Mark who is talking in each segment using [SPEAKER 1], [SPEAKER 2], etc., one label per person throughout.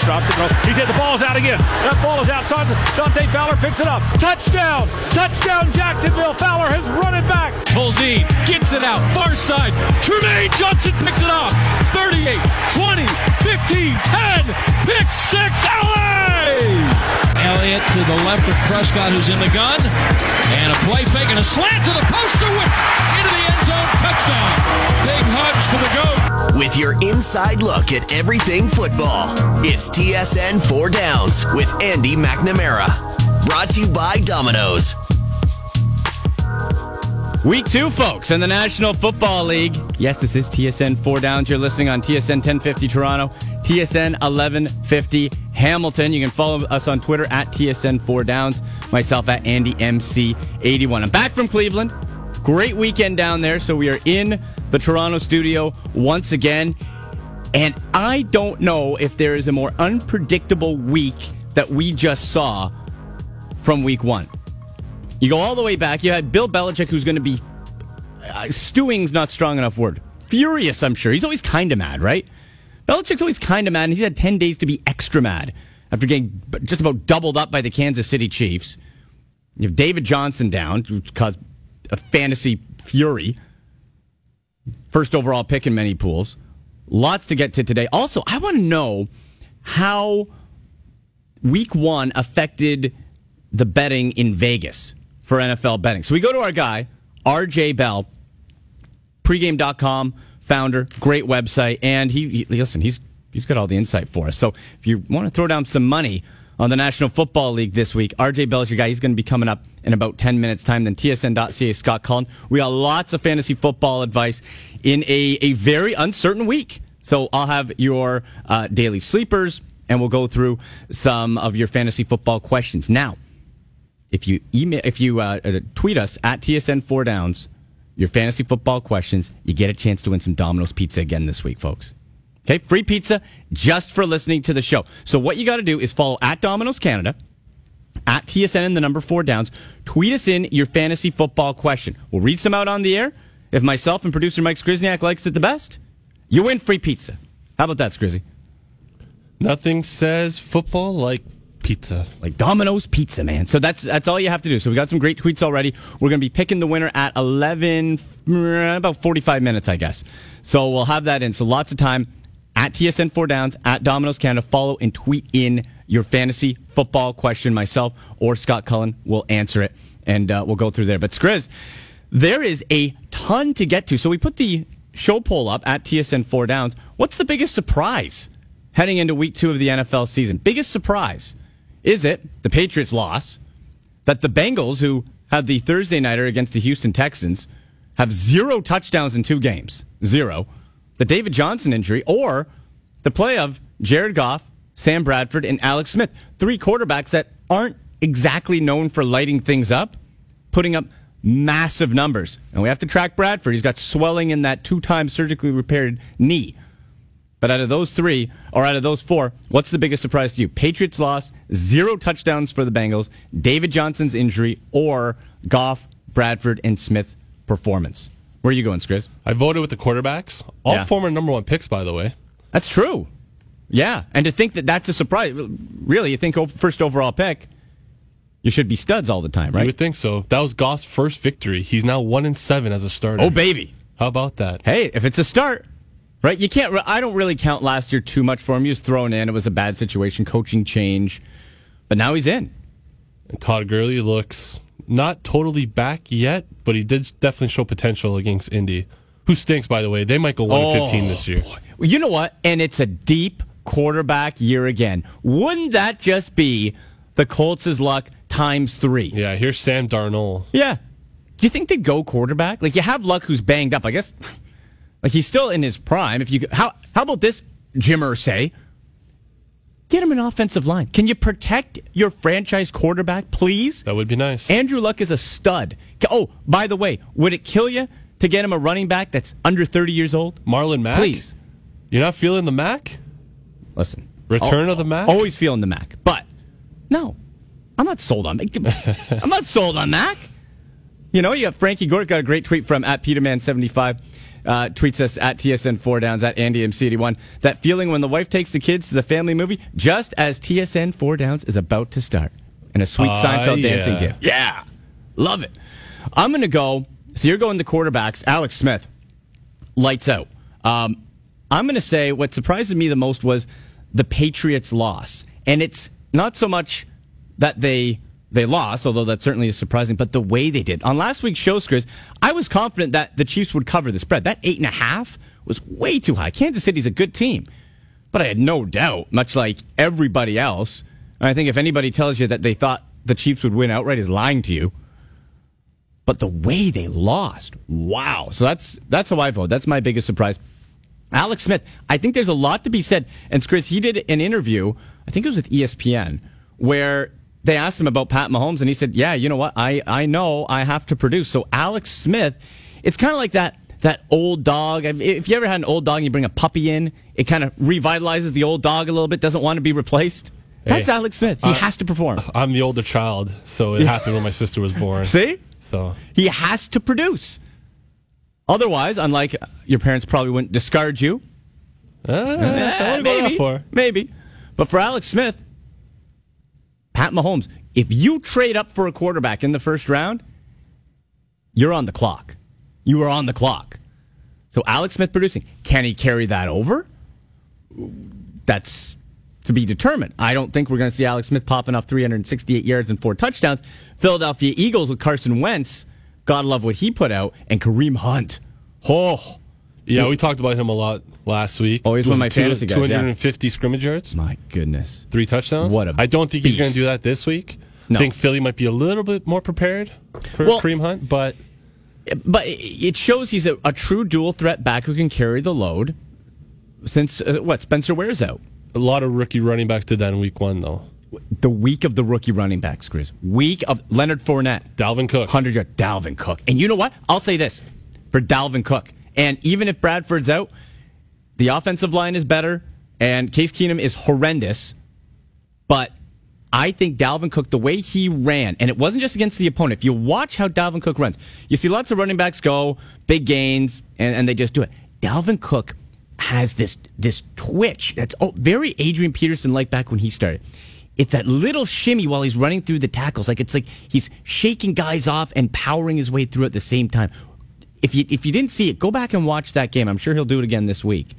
[SPEAKER 1] Travis drops the goal. He's hit. The ball is out again. That ball is outside. Dante Fowler picks it up. Touchdown! Touchdown, Jacksonville. Fowler has run it back.
[SPEAKER 2] Tolzien gets it out. Far side. Trumaine Johnson picks it off. 38, 20, 15, 10. Pick six. LA!
[SPEAKER 3] Elliott to the left of Prescott, who's in the gun. And a play fake and a slant to the poster whip into the end zone. Touchdown. Big hugs for the GOAT.
[SPEAKER 4] With your inside look at everything football, it's TSN 4 Downs with Andy McNamara. Brought to you by Domino's.
[SPEAKER 5] Week two, folks, in the National Football League. Yes, this is TSN 4 Downs. You're listening on TSN 1050 Toronto, TSN 1150 Hamilton. You can follow us on Twitter at TSN 4 Downs, myself at AndyMC81. I'm back from Cleveland. Great weekend down there. So we are in the Toronto studio once again. And I don't know if there is a more unpredictable week that we just saw from week one. You go all the way back. You had Bill Belichick, who's going to be uh, stewing's not strong enough word. Furious, I'm sure. He's always kind of mad, right? Belichick's always kind of mad, and he's had 10 days to be extra mad after getting just about doubled up by the Kansas City Chiefs. You have David Johnson down, who caused a fantasy fury. First overall pick in many pools. Lots to get to today. Also, I want to know how week one affected the betting in Vegas for NFL betting. So we go to our guy, RJ Bell, pregame.com founder, great website, and he, he listen, he's he's got all the insight for us. So if you want to throw down some money on the National Football League this week, RJ Bell is your guy. He's going to be coming up in about 10 minutes time. Then TSN.ca, Scott Cullen. We got lots of fantasy football advice in a, a very uncertain week. So I'll have your uh, daily sleepers and we'll go through some of your fantasy football questions. Now, if you email, if you uh, uh, tweet us at TSN Four Downs, your fantasy football questions, you get a chance to win some Domino's pizza again this week, folks. Okay, free pizza just for listening to the show. So what you got to do is follow at Domino's Canada, at TSN and the number Four Downs. Tweet us in your fantasy football question. We'll read some out on the air. If myself and producer Mike Skrizniak likes it the best, you win free pizza. How about that, Skrizzy?
[SPEAKER 6] Nothing says football like pizza.
[SPEAKER 5] Like Domino's Pizza, man. So that's that's all you have to do. So we got some great tweets already. We're going to be picking the winner at 11, about 45 minutes, I guess. So we'll have that in. So lots of time at TSN 4 Downs, at Domino's Canada. Follow and tweet in your fantasy football question. Myself or Scott Cullen will answer it, and uh, we'll go through there. But Skriz, there is a ton to get to. So we put the show poll up at TSN 4 Downs. What's the biggest surprise heading into week two of the NFL season? Biggest surprise? Is it the Patriots' loss? That the Bengals, who had the Thursday nighter against the Houston Texans, have zero touchdowns in two games? Zero. The David Johnson injury, or the play of Jared Goff, Sam Bradford, and Alex Smith. Three quarterbacks that aren't exactly known for lighting things up, putting up massive numbers. And we have to track Bradford. He's got swelling in that two time surgically repaired knee. But out of those three, or out of those four, what's the biggest surprise to you? Patriots loss, zero touchdowns for the Bengals, David Johnson's injury, or Goff, Bradford, and Smith performance? Where are you going, Skriz?
[SPEAKER 6] I voted with the quarterbacks. All
[SPEAKER 5] Yeah.
[SPEAKER 6] former number one picks, by the way.
[SPEAKER 5] That's true. Yeah. And to think that that's a surprise, really, you think first overall pick, you should be studs all the time, right?
[SPEAKER 6] You would think so. That was Goff's first victory. He's now one in seven as a starter.
[SPEAKER 5] Oh, baby.
[SPEAKER 6] How about that?
[SPEAKER 5] Hey, if it's a start, right? You can't. re- I don't really count last year too much for him. He was thrown in. It was a bad situation, coaching change, but now he's in.
[SPEAKER 6] And Todd Gurley looks not totally back yet, but he did definitely show potential against Indy, who stinks, by the way. They might go one and oh, fifteen this year.
[SPEAKER 5] Well, you know what? And it's a deep quarterback year again. Wouldn't that just be the Colts' luck times three?
[SPEAKER 6] Yeah, here's Sam Darnold.
[SPEAKER 5] Yeah. Do you think they'd go quarterback? Like you have Luck, who's banged up. I guess, like he's still in his prime. If you how how about this, Jimmer say? Get him an offensive line. Can you protect your franchise quarterback, please?
[SPEAKER 6] That would be nice.
[SPEAKER 5] Andrew Luck is a stud. Oh, by the way, would it kill you to get him a running back that's under 30 years old?
[SPEAKER 6] Marlon Mack.
[SPEAKER 5] Please.
[SPEAKER 6] You're not feeling the Mack?
[SPEAKER 5] Listen.
[SPEAKER 6] Return
[SPEAKER 5] Al-
[SPEAKER 6] of the Mack?
[SPEAKER 5] Always feeling the Mack. But no, I'm not sold on Mack. I'm not sold on Mack. You know, you have Frankie Gort got a great tweet from at Peterman75. Uh, tweets us at TSN4 Downs at Andy MC81. That feeling when the wife takes the kids to the family movie just as TSN4 Downs is about to start. And a sweet
[SPEAKER 6] Ah,
[SPEAKER 5] Seinfeld dancing gift. Yeah. Love it. I'm going to go. So you're going the quarterbacks. Alex Smith, lights out. Um, I'm going to say what surprised me the most was the Patriots' loss, and it's not so much that they they lost, although that certainly is surprising, but the way they did. On last week's show, Chris, I was confident that the Chiefs would cover the spread. That eight and a half was way too high. Kansas City's a good team, but I had no doubt, much like everybody else. And I think if anybody tells you that they thought the Chiefs would win outright is lying to you but the way they lost, wow. So that's that's how I vote. That's my biggest surprise. Alex Smith, I think there's a lot to be said. And Chris, he did an interview, I think it was with ESPN, where they asked him about Pat Mahomes, and he said, "Yeah, you know what? I I know I have to produce." So Alex Smith, it's kind of like that that old dog. If you ever had an old dog and you bring a puppy in, it kind of revitalizes the old dog a little bit. Doesn't want to be replaced. That's
[SPEAKER 6] Hey,
[SPEAKER 5] Alex Smith. He
[SPEAKER 6] I-
[SPEAKER 5] has to perform.
[SPEAKER 6] I'm the older child, so it happened when my sister was born.
[SPEAKER 5] See?
[SPEAKER 6] So
[SPEAKER 5] He has to produce. Otherwise, unlike your parents probably wouldn't discard you.
[SPEAKER 6] uh, I wouldn't go that
[SPEAKER 5] maybe, maybe. But for Alex Smith, Pat Mahomes, if you trade up for a quarterback in the first round, you're on the clock. You are on the clock. So Alex Smith producing, can he carry that over? That's to be determined. I don't think we're going to see Alex Smith popping off 368 yards and four touchdowns. Philadelphia Eagles with Carson Wentz, God love what he put out, and Kareem Hunt. Oh,
[SPEAKER 6] Yeah, we talked about him a lot last week.
[SPEAKER 5] Oh, he's one of my
[SPEAKER 6] Was two-
[SPEAKER 5] fantasy guys, yeah.
[SPEAKER 6] 250 scrimmage yards,
[SPEAKER 5] my goodness.
[SPEAKER 6] three touchdowns.
[SPEAKER 5] What a
[SPEAKER 6] I don't think he's going to do that this week.
[SPEAKER 5] No.
[SPEAKER 6] I think Philly might be a little bit more prepared for
[SPEAKER 5] Well-
[SPEAKER 6] Kareem Hunt, but
[SPEAKER 5] But it shows he's a, a true dual threat back who can carry the load. Since uh, what Spencer wears out,
[SPEAKER 6] a lot of rookie running backs did that in week one, though.
[SPEAKER 5] the week of the rookie running backs, Chris. Week of Leonard Fournette,
[SPEAKER 6] Dalvin Cook.
[SPEAKER 5] hundred yard Dalvin Cook, and you know what? I'll say this for Dalvin Cook, and even if Bradford's out, the offensive line is better, and Case Keenum is horrendous, but. I think Dalvin Cook, the way he ran, and it wasn't just against the opponent. If you watch how Dalvin Cook runs, you see lots of running backs go big gains, and, and they just do it. Dalvin Cook has this this twitch that's oh, very Adrian Peterson like back when he started. It's that little shimmy while he's running through the tackles, like it's like he's shaking guys off and powering his way through at the same time. If you if you didn't see it, go back and watch that game. I'm sure he'll do it again this week.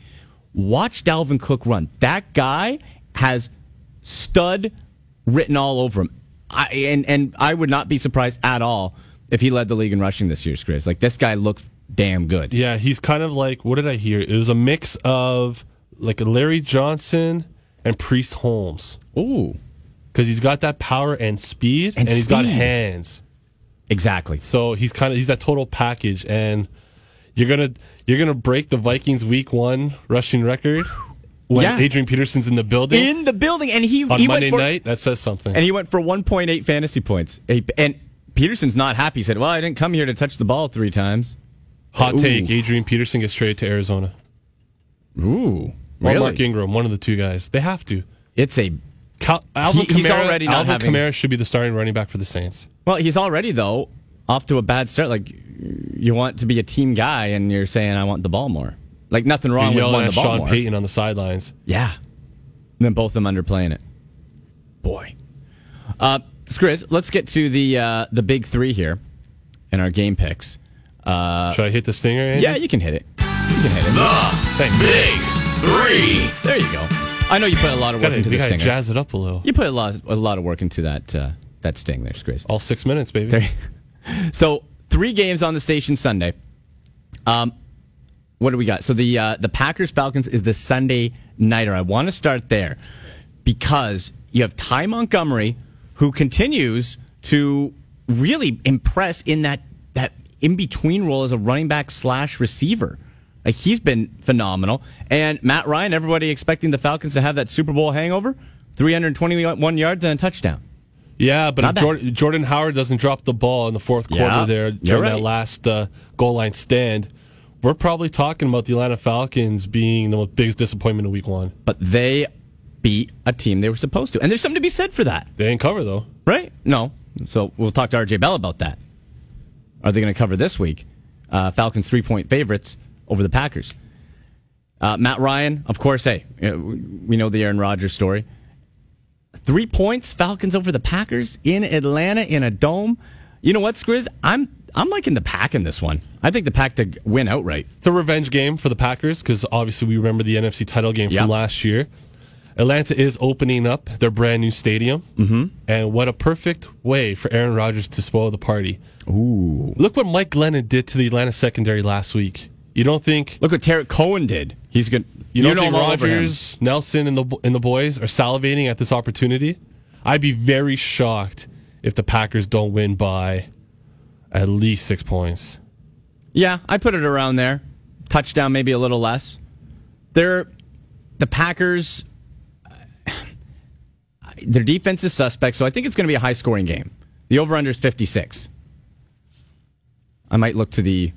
[SPEAKER 5] Watch Dalvin Cook run. That guy has stud written all over him. I, and and I would not be surprised at all if he led the league in rushing this year, Chris. Like this guy looks damn good.
[SPEAKER 6] Yeah, he's kind of like what did I hear? It was a mix of like Larry Johnson and Priest Holmes
[SPEAKER 5] Ooh,
[SPEAKER 6] because he's got that power and speed,
[SPEAKER 5] And
[SPEAKER 6] and, he's got hands.
[SPEAKER 5] exactly.
[SPEAKER 6] So he's kind of he's that total package, and you're gonna you're gonna break the Vikings Week One rushing record when
[SPEAKER 5] Yeah.
[SPEAKER 6] Adrian Peterson's in the building
[SPEAKER 5] In the building, and he
[SPEAKER 6] on
[SPEAKER 5] he
[SPEAKER 6] Monday
[SPEAKER 5] went for,
[SPEAKER 6] night. That says something.
[SPEAKER 5] and he went for 1.8 fantasy points. And Peterson's not happy. He said, "Well, I didn't come here to touch the ball three times."
[SPEAKER 6] Hot
[SPEAKER 5] Ooh.
[SPEAKER 6] take: Adrian Peterson gets traded to Arizona.
[SPEAKER 5] Ooh, really? Or?
[SPEAKER 6] Mark Ingram, one of the two guys. They have to.
[SPEAKER 5] It's a
[SPEAKER 6] Cal- Alvin
[SPEAKER 5] He- he's already not
[SPEAKER 6] Alvin
[SPEAKER 5] having-
[SPEAKER 6] Kamara should be the starting running back for the Saints.
[SPEAKER 5] well. He's already though off to a bad start. Like you want to be a team guy, and you're saying, "I want the ball more." Like nothing wrong
[SPEAKER 6] You're
[SPEAKER 5] with
[SPEAKER 6] yelling
[SPEAKER 5] wanting
[SPEAKER 6] at
[SPEAKER 5] the ball
[SPEAKER 6] Sean
[SPEAKER 5] more.
[SPEAKER 6] Payton on the sidelines.
[SPEAKER 5] Yeah. And then both of them underplaying it. Boy. Uh, Chris, let's get to the uh, the big three here in our game picks. Uh,
[SPEAKER 6] Should I hit the stinger? Andy?
[SPEAKER 5] yeah, you can hit it. You can hit it.
[SPEAKER 4] The
[SPEAKER 6] Thanks.
[SPEAKER 4] Big Three.
[SPEAKER 5] There you go. I know you put a lot of work
[SPEAKER 6] Gotta,
[SPEAKER 5] into the
[SPEAKER 6] gotta
[SPEAKER 5] stinger.
[SPEAKER 6] jazz it up a little.
[SPEAKER 5] You put a lot, a lot of work into that uh, that sting there, Chris.
[SPEAKER 6] All six minutes, baby.
[SPEAKER 5] There- so three games on the station Sunday. Um, what do we got? So the uh, the Packers Falcons is the Sunday nighter. I want to start there because you have Ty Montgomery who continues to really impress in that that in between role as a running back slash receiver. Like he's been phenomenal. And Matt Ryan, everybody expecting the Falcons to have that Super Bowl hangover, 321 yards and a touchdown.
[SPEAKER 6] Yeah, but
[SPEAKER 5] Not
[SPEAKER 6] if. Jordan, Jordan Howard doesn't drop the ball in the fourth quarter there during
[SPEAKER 5] right.
[SPEAKER 6] that last uh, goal line stand, we're probably talking about the Atlanta Falcons being the biggest disappointment of week one.
[SPEAKER 5] But they beat a team they were supposed to. And there's something to be said for that.
[SPEAKER 6] They didn't cover, though.
[SPEAKER 5] Right? No. So we'll talk to RJ Bell about that. Are they going to cover this week? Uh, Falcons three point favorites over the Packers. Uh, Matt Ryan, of course, hey, uh, we know the Aaron Rodgers story. Three points, Falcons over the Packers in Atlanta in a dome. You know what, Squiz? I'm I'm liking the pack in this one. I think the pack to win outright.
[SPEAKER 6] It's a revenge game for the Packers because obviously we remember the NFC title game
[SPEAKER 5] Yep.
[SPEAKER 6] from last year. Atlanta is opening up their brand new stadium. Mm-hmm. And what a perfect way for Aaron Rodgers to spoil the party. Ooh. Look what Mike Glennon did to the Atlanta secondary last week. You don't think
[SPEAKER 5] Look what Tarik Cohen did. He's good.
[SPEAKER 6] you don't
[SPEAKER 5] know
[SPEAKER 6] think
[SPEAKER 5] I'm all over him.
[SPEAKER 6] Rodgers, Nelson, and the and the boys are salivating at this opportunity? I'd be very shocked if the Packers don't win by at least six points.
[SPEAKER 5] Yeah, I put it around there. Touchdown, maybe a little less. They're the Packers. Their defense is suspect, so I think it's going to be a high scoring game. The over under is 56. I might look to the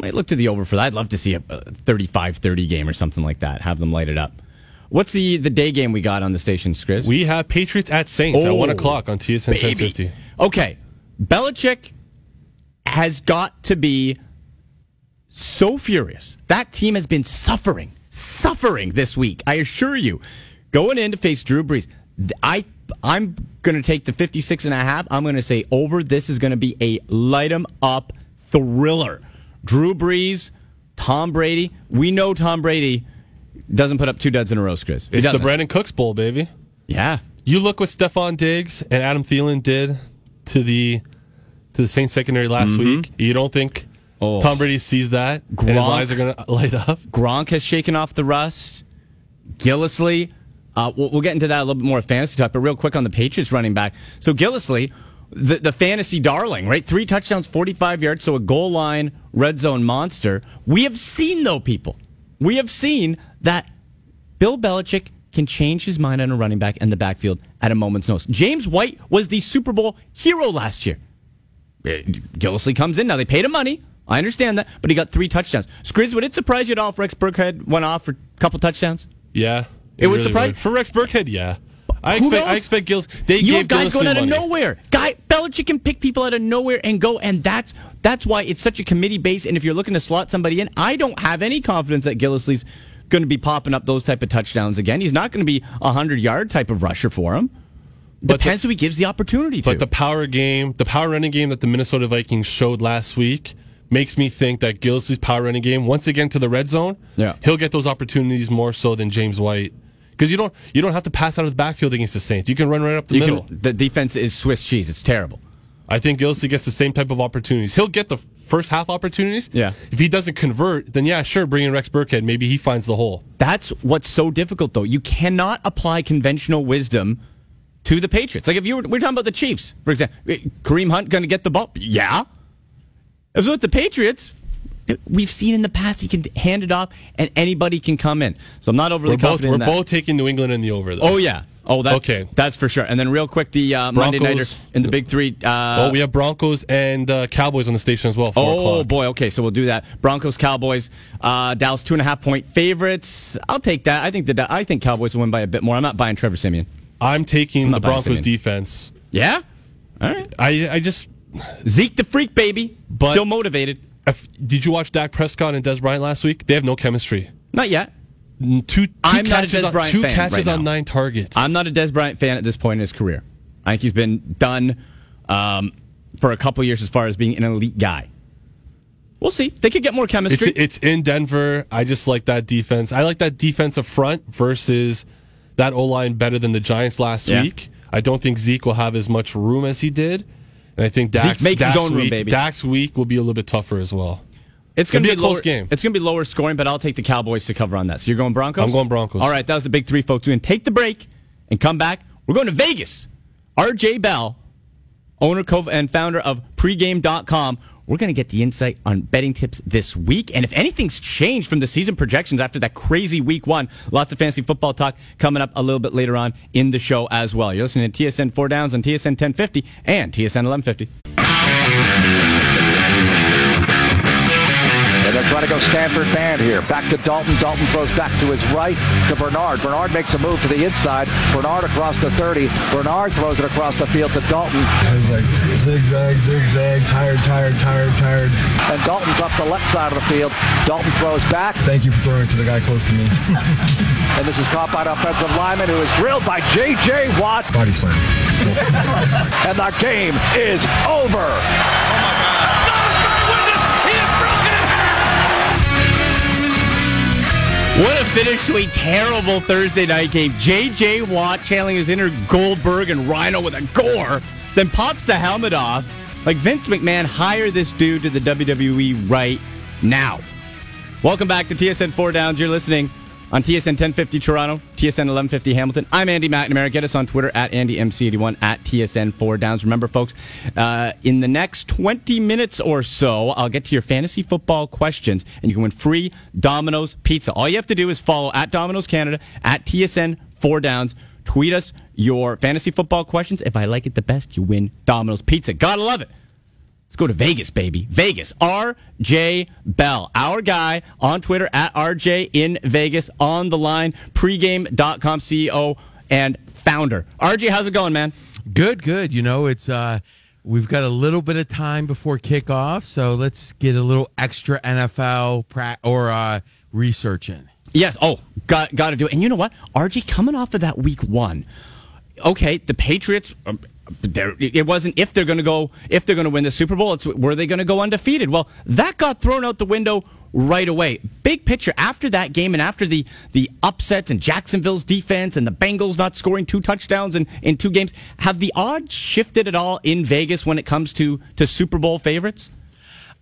[SPEAKER 5] might look to the over for that. I'd love to see a 35-30 game or something like that. Have them light it up. What's the the day game we got on the station, Chris?
[SPEAKER 6] We have Patriots at Saints at 1 o'clock on TSN ten
[SPEAKER 5] baby.
[SPEAKER 6] fifty.
[SPEAKER 5] Okay, Belichick has got to be so furious. That team has been suffering, suffering this week. I assure you. Going in to face Drew Brees, I I'm going to take the 56 and a half. I'm going to say over. This is going to be a light 'em up thriller. Drew Brees, Tom Brady. We know Tom Brady doesn't put up two duds in a row, Chris. He
[SPEAKER 6] It's the
[SPEAKER 5] doesn't.
[SPEAKER 6] Brandin Cooks Bowl, baby.
[SPEAKER 5] Yeah.
[SPEAKER 6] You look what Stefon Diggs and Adam Thielen did to the to the Saints secondary last week. You don't think
[SPEAKER 5] Mm-hmm. Oh.
[SPEAKER 6] Tom Brady sees that and his
[SPEAKER 5] Gronk.
[SPEAKER 6] eyes are going to light up?
[SPEAKER 5] Gronk has shaken off the rust. Gillislee, uh, we'll, we'll get into that a little bit more fantasy talk, but real quick on the Patriots running back. So Gillislee, the, the fantasy darling, right? Three touchdowns, 45 yards, so a goal line red zone monster. We have seen, though, people, we have seen that Bill Belichick can change his mind on a running back in the backfield at a moment's notice. James White was the Super Bowl hero last year. Gillislee comes in. Now, they paid him money. I understand that, but he got three touchdowns. Scriz, would it surprise you at all if Rex Burkhead went off for a couple touchdowns?
[SPEAKER 6] Yeah.
[SPEAKER 5] It would surprise-
[SPEAKER 6] For Rex Burkhead, yeah. I
[SPEAKER 5] Who
[SPEAKER 6] expect
[SPEAKER 5] knows?
[SPEAKER 6] I expect Gills they
[SPEAKER 5] you have guys going out of nowhere. Guy Belichick can pick people out of nowhere and go, and that's that's why it's such a committee base. And if you're looking to slot somebody in, I don't have any confidence that Gillislee's going to be popping up those type of touchdowns again. He's not going to be a hundred yard type of rusher for him.
[SPEAKER 6] But
[SPEAKER 5] Depends who he gives the opportunity to.
[SPEAKER 6] But the power game, the power running game that the Minnesota Vikings showed last week makes me think that Gillislee's power running game, once again to the red zone,
[SPEAKER 5] Yeah.
[SPEAKER 6] he'll get those opportunities more so than James White. Because you don't you don't have to pass out of the backfield against the Saints. You can run right up the
[SPEAKER 5] You
[SPEAKER 6] middle.
[SPEAKER 5] can, the defense is Swiss cheese. It's terrible.
[SPEAKER 6] I think Gillislee gets the same type of opportunities. He'll get the first half opportunities.
[SPEAKER 5] Yeah.
[SPEAKER 6] If he doesn't convert, then yeah, sure, bring in Rex Burkhead. Maybe he finds the hole.
[SPEAKER 5] That's what's so difficult, though. You cannot apply conventional wisdom to the Patriots. Like if you were, we're talking about the Chiefs, for example, Kareem Hunt going to get the ball? Yeah. As with the Patriots, we've seen in the past he can hand it off and anybody can come in. So I'm not overly
[SPEAKER 6] We're both we're
[SPEAKER 5] in that.
[SPEAKER 6] both taking New England in the over though.
[SPEAKER 5] Oh yeah. Oh, that,
[SPEAKER 6] Okay.
[SPEAKER 5] That's for sure. And then real quick, the uh, Monday nighter in the Big Three. Uh,
[SPEAKER 6] oh, we have Broncos and uh, Cowboys on the station as well.
[SPEAKER 5] Oh
[SPEAKER 6] o'clock.
[SPEAKER 5] Oh boy, okay, so we'll do that. Broncos, Cowboys, uh, Dallas two and a half point favorites. I'll take that. I think the I think Cowboys will win by a bit more. I'm not buying Trevor Siemian.
[SPEAKER 6] I'm taking
[SPEAKER 5] I'm
[SPEAKER 6] the Broncos defense.
[SPEAKER 5] Yeah, all right.
[SPEAKER 6] I I just
[SPEAKER 5] Zeke the freak baby,
[SPEAKER 6] But-
[SPEAKER 5] still motivated.
[SPEAKER 6] If, did you watch Dak Prescott and Dez Bryant last week? They have no chemistry.
[SPEAKER 5] Not yet.
[SPEAKER 6] Two, two
[SPEAKER 5] I'm not a
[SPEAKER 6] catches,
[SPEAKER 5] Dez
[SPEAKER 6] on, two
[SPEAKER 5] fan
[SPEAKER 6] catches
[SPEAKER 5] right
[SPEAKER 6] on nine targets.
[SPEAKER 5] I'm not a Dez Bryant fan at this point in his career. I think he's been done um, for a couple years as far as being an elite guy. We'll see. They could get more
[SPEAKER 6] it's
[SPEAKER 5] chemistry.
[SPEAKER 6] it's in Denver. I just like that defense. I like that defensive front versus that O line better than the Giants last
[SPEAKER 5] Yeah.
[SPEAKER 6] week. I don't think Zeke will have as much room as he did, and I think
[SPEAKER 5] Zeke
[SPEAKER 6] Dak's,
[SPEAKER 5] makes his
[SPEAKER 6] Dak's
[SPEAKER 5] own room,
[SPEAKER 6] week,
[SPEAKER 5] baby.
[SPEAKER 6] Dak's week will be a little bit tougher as well.
[SPEAKER 5] It's going to be,
[SPEAKER 6] be a close game.
[SPEAKER 5] It's going to be lower scoring, but I'll take the Cowboys to cover on that. So you're going Broncos?
[SPEAKER 6] I'm going Broncos.
[SPEAKER 5] All right, that was the big three, folks. We're going to take the break and come back. We're going to Vegas. RJ Bell, owner and founder of pregame.com. We're going to get the insight on betting tips this week. And if anything's changed from the season projections after that crazy week one, lots of fantasy football talk coming up a little bit later on in the show as well. You're listening to TSN 4 Downs on TSN 1050 and TSN 1150.
[SPEAKER 1] And they're trying to go Stanford band here. Back to Dalton. Dalton throws back to his right to Bernard. Bernard makes a move to the inside. Bernard across the 30. Bernard throws it across the field to Dalton.
[SPEAKER 7] I was like zigzag, zigzag, tired, tired, tired, tired.
[SPEAKER 1] And Dalton's up the left side of the field. Dalton throws back.
[SPEAKER 7] Thank you for throwing it to the guy close to me.
[SPEAKER 1] And this is caught by the offensive lineman who is drilled by J.J. Watt.
[SPEAKER 7] Body slam.
[SPEAKER 1] And the game is over.
[SPEAKER 5] Finish to a terrible Thursday night game. J.J. Watt channeling his inner Goldberg and Rhyno with a gore, then pops the helmet off. Like Vince McMahon, hire this dude to the WWE right now. Welcome back to TSN 4 Downs. You're listening on TSN 1050 Toronto, TSN 1150 Hamilton. I'm Andy McNamara. Get us on Twitter at AndyMC81 at TSN 4 Downs. Remember, folks, uh, in the next 20 minutes or so, I'll get to your fantasy football questions, and you can win free Domino's pizza. All you have to do is follow at Domino's Canada, at TSN 4 Downs. Tweet us your fantasy football questions. If I like it the best, you win Domino's pizza. Gotta love it. Let's go to Vegas, baby. Vegas. RJ Bell, our guy on Twitter at RJ in Vegas on the line, pregame.com CEO and founder. RJ, how's it going, man?
[SPEAKER 8] Good, good. You know, it's uh we've got a little bit of time before kickoff, so let's get a little extra NFL pra- or uh research in.
[SPEAKER 5] Yes. Oh, got got to do it. And you know what? RJ coming off of that week one. Okay, the Patriots. It wasn't if they're going to go if they're going to win the Super Bowl. It's were they going to go undefeated? Well, that got thrown out the window right away. Big picture after that game and after the the upsets and Jacksonville's defense and the Bengals not scoring two touchdowns in, in two games. Have the odds shifted at all in Vegas when it comes to to Super Bowl favorites?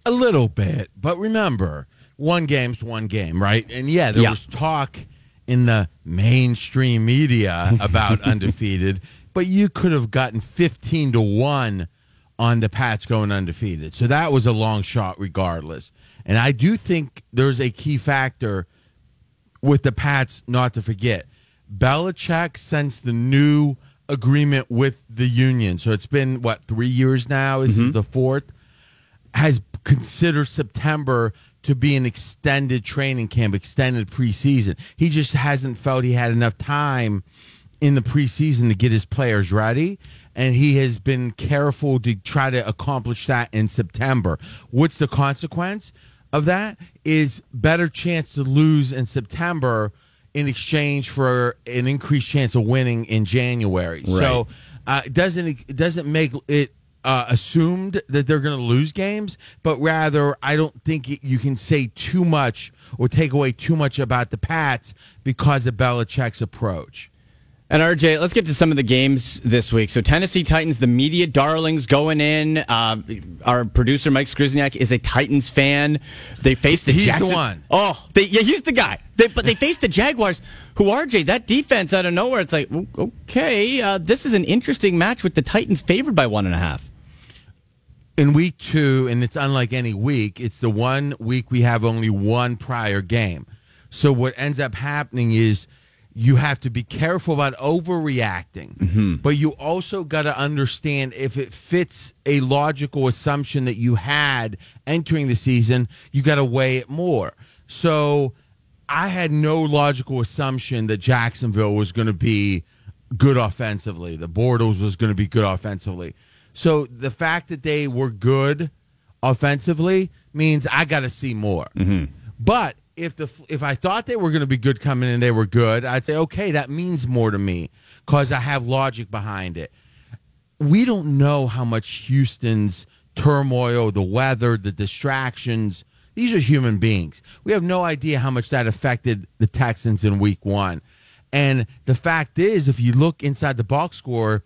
[SPEAKER 8] A little bit, but remember, one game's one game, right? And yeah, there
[SPEAKER 5] Yeah.
[SPEAKER 8] was talk in the mainstream media about undefeated, but you could have gotten 15 to 1 on the Pats going undefeated. So that was a long shot regardless. And I do think there's a key factor with the Pats not to forget. Belichick since the new agreement with the union. So it's been what, 3 years now? This is mm-hmm. the fourth has considered September to be an extended training camp, extended preseason. He just hasn't felt he had enough time in the preseason to get his players ready. And he has been careful to try to accomplish that in September. What's the consequence of that? Is better chance to lose in September in exchange for an increased chance of winning in January. So uh, it doesn't it doesn't make it uh, assumed that they're going to lose games, but rather I don't think it- you can say too much or take away too much about the Pats because of Belichick's approach.
[SPEAKER 5] And RJ, let's get to some of the games this week. So Tennessee Titans, the media darlings going in. Uh, our producer Mike Skrizniak is a Titans fan. They faced the
[SPEAKER 8] He's the one.
[SPEAKER 5] Oh, they, yeah, he's the guy. They, but they faced the Jaguars, who RJ that defense out of nowhere. It's like okay, uh, this is an interesting match with the Titans favored by one and a half.
[SPEAKER 8] in week two, and it's unlike any week, it's the one week we have only one prior game. So what ends up happening is you have to be careful about overreacting, mm-hmm. but you also got to understand if it fits a logical assumption that you had entering the season, you got to weigh it more. So I had no logical assumption that Jacksonville was going to be good offensively. The Bortles was going to be good offensively. So the fact that they were good offensively means I got to see more. Mm-hmm. But if the if I thought they were going to be good coming in, they were good. I'd say okay, that means more to me because I have logic behind it. We don't know how much Houston's turmoil, the weather, the distractions. These are human beings. We have no idea how much that affected the Texans in Week One. And the fact is, if you look inside the box score,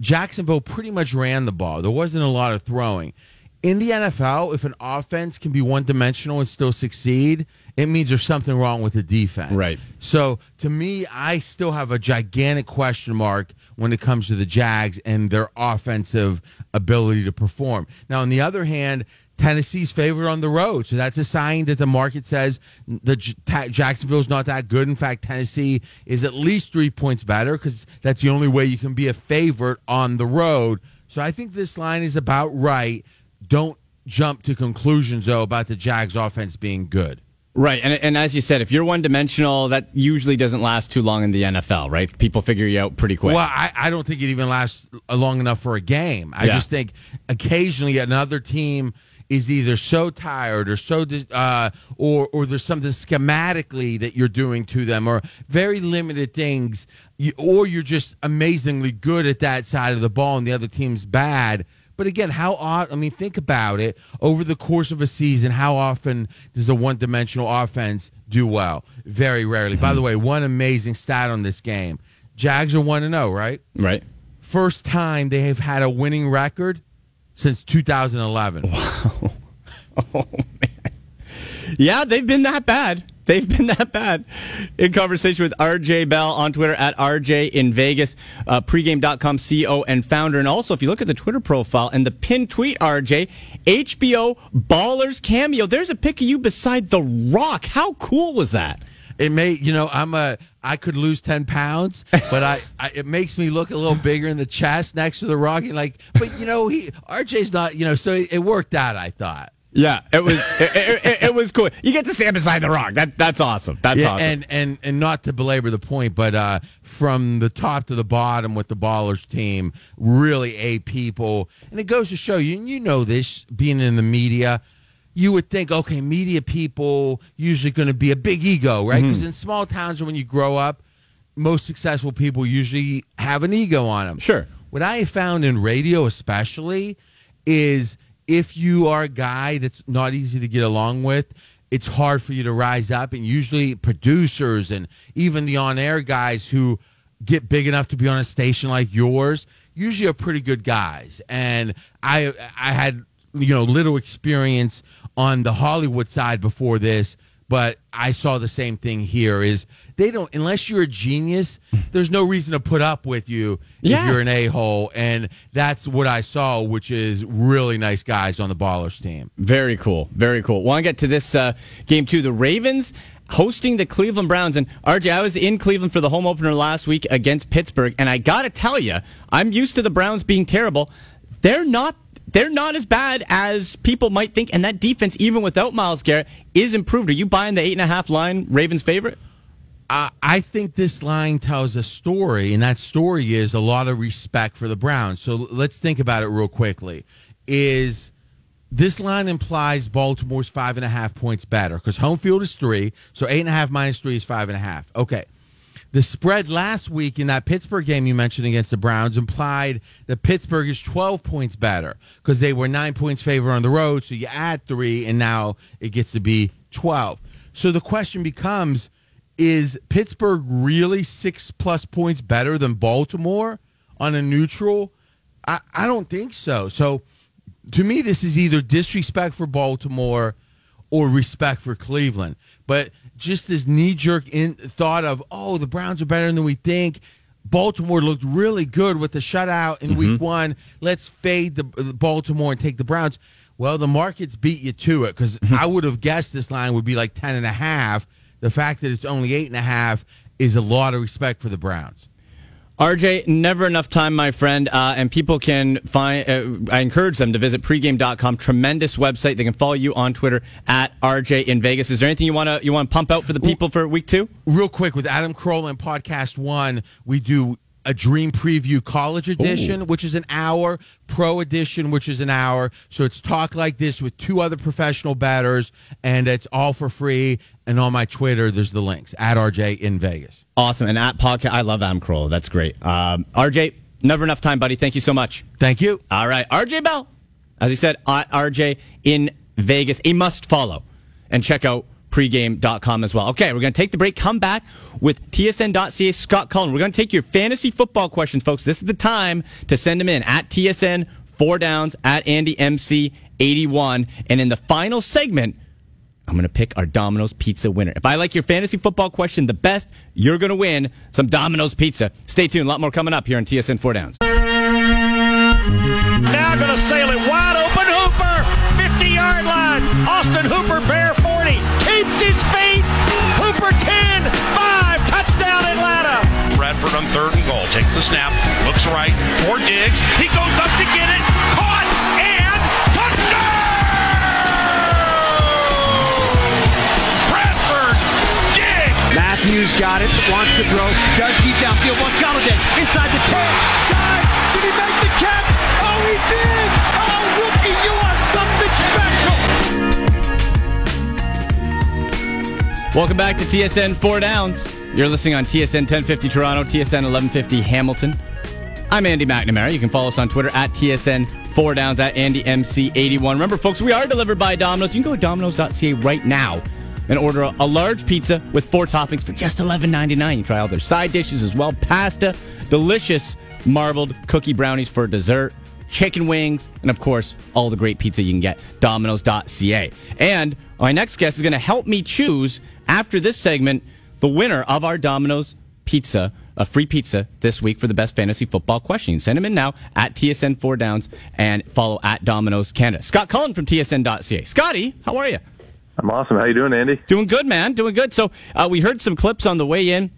[SPEAKER 8] Jacksonville pretty much ran the ball. There wasn't a lot of throwing. In the NFL, if an offense can be one dimensional and still succeed, it means there's something wrong with the defense.
[SPEAKER 5] Right.
[SPEAKER 8] So to me, I still have a gigantic question mark when it comes to the Jags and their offensive ability to perform. Now, on the other hand, Tennessee's favored on the road, so that's a sign that the market says the J- Jacksonville's not that good. In fact, Tennessee is at least three points better because that's the only way you can be a favorite on the road. So I think this line is about right. Don't jump to conclusions though about the Jags offense being good.
[SPEAKER 5] Right, and and as you said, if you're one dimensional, that usually doesn't last too long in the NFL, right? People figure you out pretty quick.
[SPEAKER 8] Well, I, I don't think it even lasts long enough for a game. I
[SPEAKER 5] Yeah.
[SPEAKER 8] just think occasionally another team is either so tired or so uh, or or there's something schematically that you're doing to them or very limited things you, or you're just amazingly good at that side of the ball and the other team's bad but again how odd i mean think about it over the course of a season how often does a one-dimensional offense do well very rarely by the mm-hmm. way one amazing stat on this game jags are 1-0 right
[SPEAKER 5] right.
[SPEAKER 8] first time they have had a winning record since 2011 Wow.
[SPEAKER 5] Oh man. Yeah, they've been that bad. They've been that bad. In conversation with RJ Bell on Twitter at RJ in Vegas, uh, pregame.com CEO and founder. And also, if you look at the Twitter profile and the pinned tweet, RJ, HBO Ballers cameo, there's a pic of you beside The Rock. How cool was that?
[SPEAKER 8] It may, you know, I'm a, I could lose 10 pounds, but I, I, it makes me look a little bigger in the chest next to the rock. And like, but you know, he, RJ's not, you know, so it, it worked out, I thought.
[SPEAKER 5] Yeah, it was it, it, it- it was cool. You get to stand beside The Rock. That that's awesome. That's
[SPEAKER 8] yeah,
[SPEAKER 5] awesome.
[SPEAKER 8] and, and, and not to belabor the point, but uh, from the top to the bottom with the Ballers team, really A people. And it goes to show you, and you know this, being in the media, you would think, okay, media people usually going to be a big ego, right? Because in small towns, when you grow up, most successful people usually have an ego on them.
[SPEAKER 5] Sure.
[SPEAKER 8] What I found in radio, especially, is if you are a guy that's not easy to get along with, it's hard for you to rise up. And usually, producers and even the on air guys who get big enough to be on a station like yours usually are pretty good guys. And I, I had, you know, little experience on the Hollywood side before this, but I saw the same thing here is they don't unless you're a genius, there's no reason to put up with you
[SPEAKER 5] Yeah.
[SPEAKER 8] if you're an a-hole and that's what I saw which is really nice guys on the Ballers team.
[SPEAKER 5] Very cool. Very cool. Want to get to this uh, game too? The Ravens hosting the Cleveland Browns. And RJ, I was in Cleveland for the home opener last week against Pittsburgh, and I got to tell you, I'm used to the Browns being terrible. They're not. They're not as bad as people might think, and that defense, even without Myles Garrett, is improved. Are you buying the eight and a half line Ravens favorite?
[SPEAKER 8] I I think this line tells a story, and that story is a lot of respect for the Browns. So let's think about it real quickly. Is this line implies Baltimore's five and a half points better because home field is three, so eight and a half minus three is five and a half. Okay. The spread last week in that Pittsburgh game you mentioned against the Browns implied that Pittsburgh is 12 points better because they were nine points favor on the road. So you add three, and now it gets to be 12. So the question becomes is Pittsburgh really six plus points better than Baltimore on a neutral? I, I don't think so. So to me, this is either disrespect for Baltimore or respect for Cleveland. But just this knee jerk in thought of, oh, the Browns are better than we think. Baltimore looked really good with the shutout in week mm-hmm. one. Let's fade the, the Baltimore and take the Browns. Well, the markets beat you to it because mm-hmm. I would have guessed this line would be like ten and a half. The fact that it's only eight and a half is a lot of respect for the Browns.
[SPEAKER 5] RJ, never enough time, my friend. Uh, and people can find, uh, I encourage them to visit pregame.com. Tremendous website. They can follow you on Twitter at RJ in Vegas. Is there anything you want to you want to pump out for the people for week two?
[SPEAKER 8] real quick with Adam Carolla and Podcast One, we do a Dream Preview College Edition, which is an hour, Pro Edition, which is an hour. So it's talk like this with two other professional batters, and it's all for free. And on my Twitter, there's the links at RJ in Vegas.
[SPEAKER 5] Awesome. And at podcast, I love Adam Carolla. That's great. Um, RJ, never enough time, buddy. Thank you so much.
[SPEAKER 8] Thank you.
[SPEAKER 5] All right. RJ Bell, as he said, at RJ in Vegas, a must follow. And check out pregame.com as well. Okay, we're going to take the break, come back with TSN.ca Scott Cullen. We're going to take your fantasy football questions, folks. This is the time to send them in at TSN, four downs, at Andy MC 81. And in the final segment, I'm going to pick our Domino's Pizza winner. If I like your fantasy football question the best, you're going to win some Domino's Pizza. Stay tuned. A lot more coming up here on TSN 4 Downs.
[SPEAKER 2] Now going to sail it wide open. Hooper, 50 yard line. Austin Hooper,
[SPEAKER 9] on third and goal. Takes the snap, looks right, four Diggs. He goes up to get it. Caught and touchdown!
[SPEAKER 2] Bradford Diggs! Matthews got it, wants to throw, does deep downfield, wants Golladay inside the 10. Dive, did he make the catch? Oh, he did! Oh, rookie, you are something special!
[SPEAKER 5] Welcome back to TSN Four Downs. You're listening on TSN 1050 Toronto, TSN 1150 Hamilton. I'm Andy McNamara. You can follow us on Twitter at TSN Four Downs at AndyMC81. Remember, folks, we are delivered by Domino's. You can go to domino's.ca right now and order a, large pizza with four toppings for just $11.99. You try all their side dishes as well pasta, delicious marbled cookie brownies for dessert, chicken wings, and of course, all the great pizza you can get. Domino's.ca. And my next guest is going to help me choose, after this segment, the winner of our Domino's pizza, a free pizza this week for the best fantasy football question. Send them in now at TSN 4 Downs and follow at Domino's Canada. Scott Cullen from TSN.ca. Scotty, how are you?
[SPEAKER 10] I'm awesome. How you doing, Andy?
[SPEAKER 5] Doing good, man. Doing good. So uh, we heard some clips on the way in.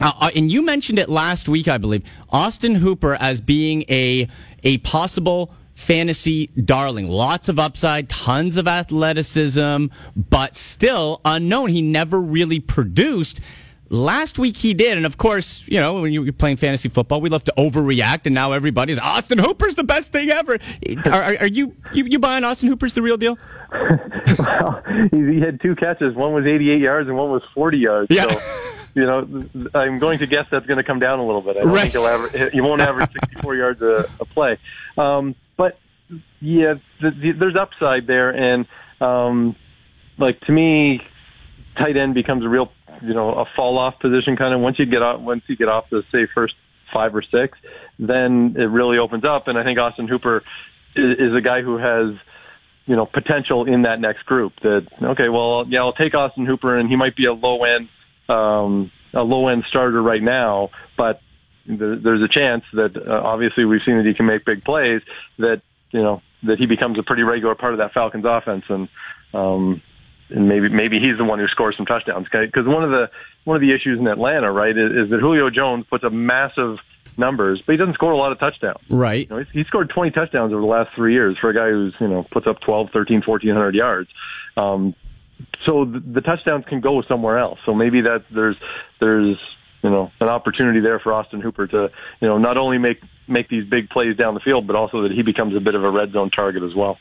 [SPEAKER 5] Uh, uh, and you mentioned it last week, I believe. Austin Hooper as being a a possible fantasy darling. Lots of upside, tons of athleticism, but still unknown. He never really produced. Last week he did, and of course, you know, when you're playing fantasy football, we love to overreact, and now everybody's Austin Hooper's the best thing ever. Are, are, are you, you you buying Austin Hooper's the real deal?
[SPEAKER 10] well, he, he had two catches. One was 88 yards and one was 40 yards.
[SPEAKER 5] Yeah.
[SPEAKER 10] So, you know, I'm going to guess that's going to come down a little bit. I don't
[SPEAKER 5] Right.
[SPEAKER 10] think he'll aver- he won't average 64 yards a, a play. Um, but yeah, the, the, there's upside there, and um, like to me, tight end becomes a real, you know, a fall off position kind of once you get off once you get off the say first five or six, then it really opens up. And I think Austin Hooper is, is a guy who has you know, potential in that next group. That okay, well, yeah, I'll take Austin Hooper, and he might be a low end, um, a low end starter right now, but there, there's a chance that uh, obviously we've seen that he can make big plays. That you know that he becomes a pretty regular part of that Falcons offense, and um, and maybe maybe he's the one who scores some touchdowns. Because one of the one of the issues in Atlanta, right, is, is that Julio Jones puts up massive numbers, but he doesn't score a lot of touchdowns.
[SPEAKER 5] Right.
[SPEAKER 10] You know, he's, he scored 20 touchdowns over the last three years for a guy who's, you know, puts up 12, 13, 1400 yards. Um, so the, the touchdowns can go somewhere else. So maybe that there's, there's, you know, an opportunity there for Austin Hooper to, you know, not only make, make these big plays down the field, but also that he becomes a bit of a red zone target as well.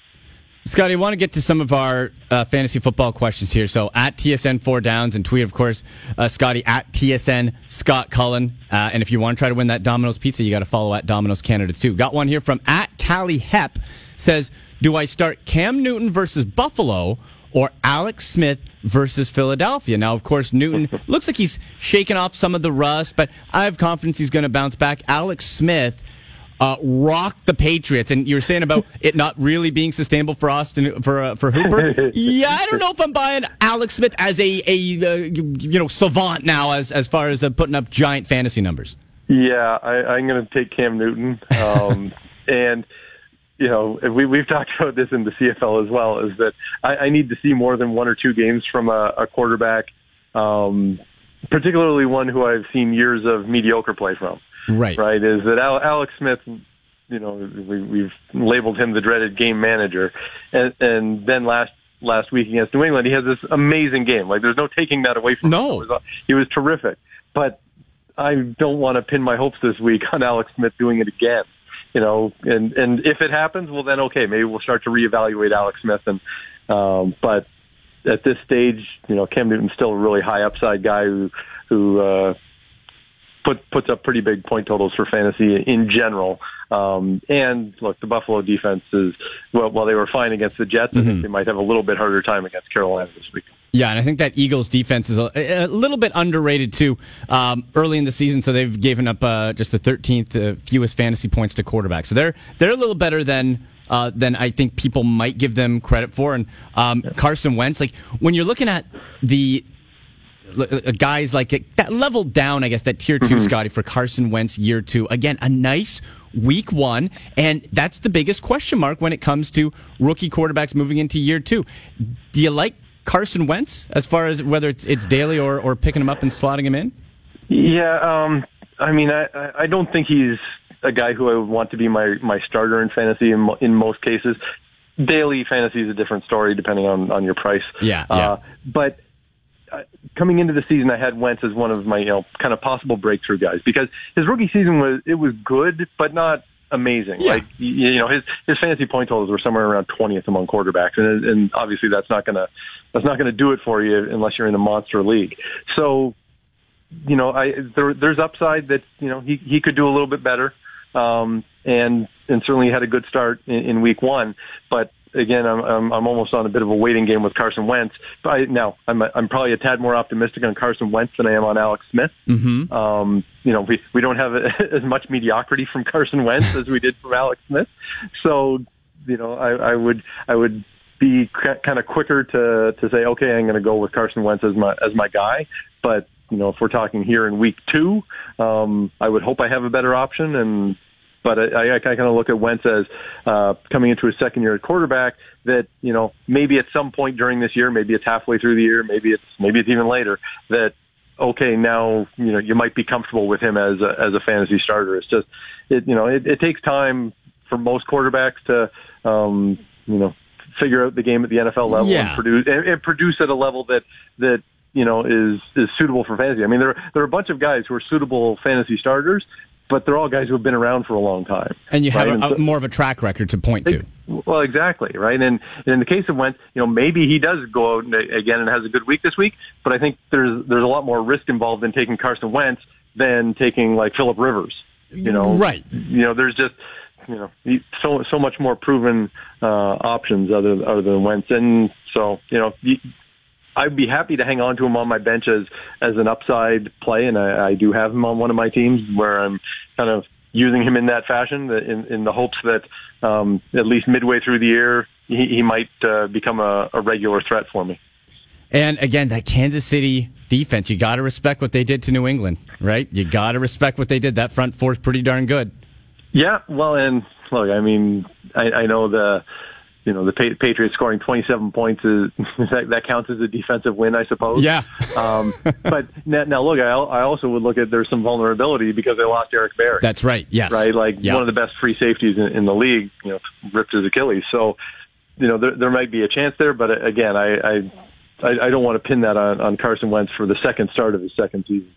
[SPEAKER 5] Scotty, I want to get to some of our uh, fantasy football questions here. So at TSN Four Downs and tweet, of course, uh, Scotty at TSN Scott Cullen. Uh, and if you want to try to win that Domino's pizza, you got to follow at Domino's Canada too. Got one here from at Callie Hep says, "Do I start Cam Newton versus Buffalo or Alex Smith versus Philadelphia?" Now, of course, Newton looks like he's shaking off some of the rust, but I have confidence he's going to bounce back. Alex Smith uh, rock the Patriots. And you were saying about it not really being sustainable for Austin for uh, for Hooper. yeah, I don't know if I'm buying Alex Smith as a a uh, you know savant now as as far as uh, putting up giant fantasy numbers.
[SPEAKER 10] Yeah, I, I'm going to take Cam Newton. Um, and, you know, we, we've talked about this in the CFL as well, is that I, I need to see more than one or two games from a, a quarterback, um, particularly one who I've seen years of mediocre play from.
[SPEAKER 5] Right.
[SPEAKER 10] Right. Is that Al- Alex Smith, you know, we, we've labeled him the dreaded game manager. And, and then last, last week against New England, he has this amazing game. Like there's no taking that away from
[SPEAKER 5] No.
[SPEAKER 10] him. Was, he was terrific. But I don't want to pin my hopes this week on Alex Smith doing it again. You know, and and if it happens, well then okay, maybe we'll start to reevaluate Alex Smith. And um, but at this stage, you know, Cam Newton's still a really high upside guy who who uh, put puts up pretty big point totals for fantasy in general. Um, and look, the Buffalo defense is well, while they were fine against the Jets, I think they might have a little bit harder time against Carolina this week.
[SPEAKER 5] Yeah, and I think that Eagles defense is a, a little bit underrated too. Um, early in the season, so they've given up uh, just the 13th uh, fewest fantasy points to quarterbacks. So they're they're a little better than uh, than I think people might give them credit for. And um, Carson Wentz, like when you're looking at the uh, guys like that level down, I guess that tier 2 Scotty for Carson Wentz year two. Again, a nice week one, and that's the biggest question mark when it comes to rookie quarterbacks moving into year two. Do you like Carson Wentz as far as whether it's it's daily or, or picking him up and slotting him in?
[SPEAKER 10] Yeah, um, I mean, I, I- don't think he's a guy who I would want to be my my starter in fantasy in, in most cases. Daily fantasy is a different story depending on on your price.
[SPEAKER 5] Yeah, yeah.
[SPEAKER 10] Uh, but uh, coming into the season, I had Wentz as one of my you know kind of possible breakthrough guys because his rookie season was it was good, but not amazing.
[SPEAKER 5] Yeah.
[SPEAKER 10] Like you, know, his his fantasy point totals were somewhere around twentieth among quarterbacks, and and obviously that's not gonna that's not gonna do it for you unless you're in the monster league. So, you know, I there, there's upside that you know he he could do a little bit better, um, and and certainly had a good start in, in week one, but. Again, I'm, I'm I'm almost on a bit of a waiting game with Carson Wentz. But I, now I'm I'm probably a tad more optimistic on Carson Wentz than I am on Alex Smith.
[SPEAKER 5] Mm-hmm.
[SPEAKER 10] Um, you know, we, we don't have as much mediocrity from Carson Wentz as we did from Alex Smith. So, you know, I, I would, I would be kind of quicker to, to say, okay, I'm going to go with Carson Wentz as my, as my guy. But, you know, if we're talking here in week two, um, I would hope I have a better option. And, but I, I kind of look at Wentz as uh, coming into his second year at quarterback. That you know maybe at some point during this year, maybe it's halfway through the year, maybe it's maybe it's even later. That okay, now you know you might be comfortable with him as a, as a fantasy starter. It's just it you know it, it takes time for most quarterbacks to um, you know figure out the game at the NFL level
[SPEAKER 5] Yeah.
[SPEAKER 10] and produce and, and produce at a level that that you know is is suitable for fantasy. I mean there there are a bunch of guys who are suitable fantasy starters, but they're all guys who have been around for a long time.
[SPEAKER 5] And you have
[SPEAKER 10] right?
[SPEAKER 5] A,
[SPEAKER 10] so-
[SPEAKER 5] more of a track record to point to.
[SPEAKER 10] well, exactly, right? And, and in the case of Wentz, you know, maybe he does go out and, again and has a good week this week, but I think there's there's a lot more risk involved in taking Carson Wentz than taking like Philip Rivers. You mm, know,
[SPEAKER 5] Right.
[SPEAKER 10] You know, there's just you know so so much more proven uh, options other other than Wentz, and so you know. I'd be happy to hang on to him on my bench as as an upside play, and I, I do have him on one of my teams where I'm kind of using him in that fashion, in, in the hopes that um, at least midway through the year he, he might uh, become a, a regular threat for me.
[SPEAKER 5] And again, that Kansas City defense, you got to respect what they did to New England, right? You got to respect what they did. That front four's pretty darn good.
[SPEAKER 10] Yeah, well, and look, I mean, I, I know the you know the Patriots scoring 27 points is that, that counts as a defensive win, I suppose.
[SPEAKER 5] Yeah.
[SPEAKER 10] um, but now, now look, I, I also would look at there's some vulnerability because they lost Eric Berry.
[SPEAKER 5] That's right. Yes.
[SPEAKER 10] right? Like
[SPEAKER 5] Yeah.
[SPEAKER 10] one of the best free safeties in, in the league, you know, ripped his Achilles. So, you know, there, there might be a chance there, but uh, again, I, I, I I don't want to pin that on, on Carson Wentz for the second start of his second season.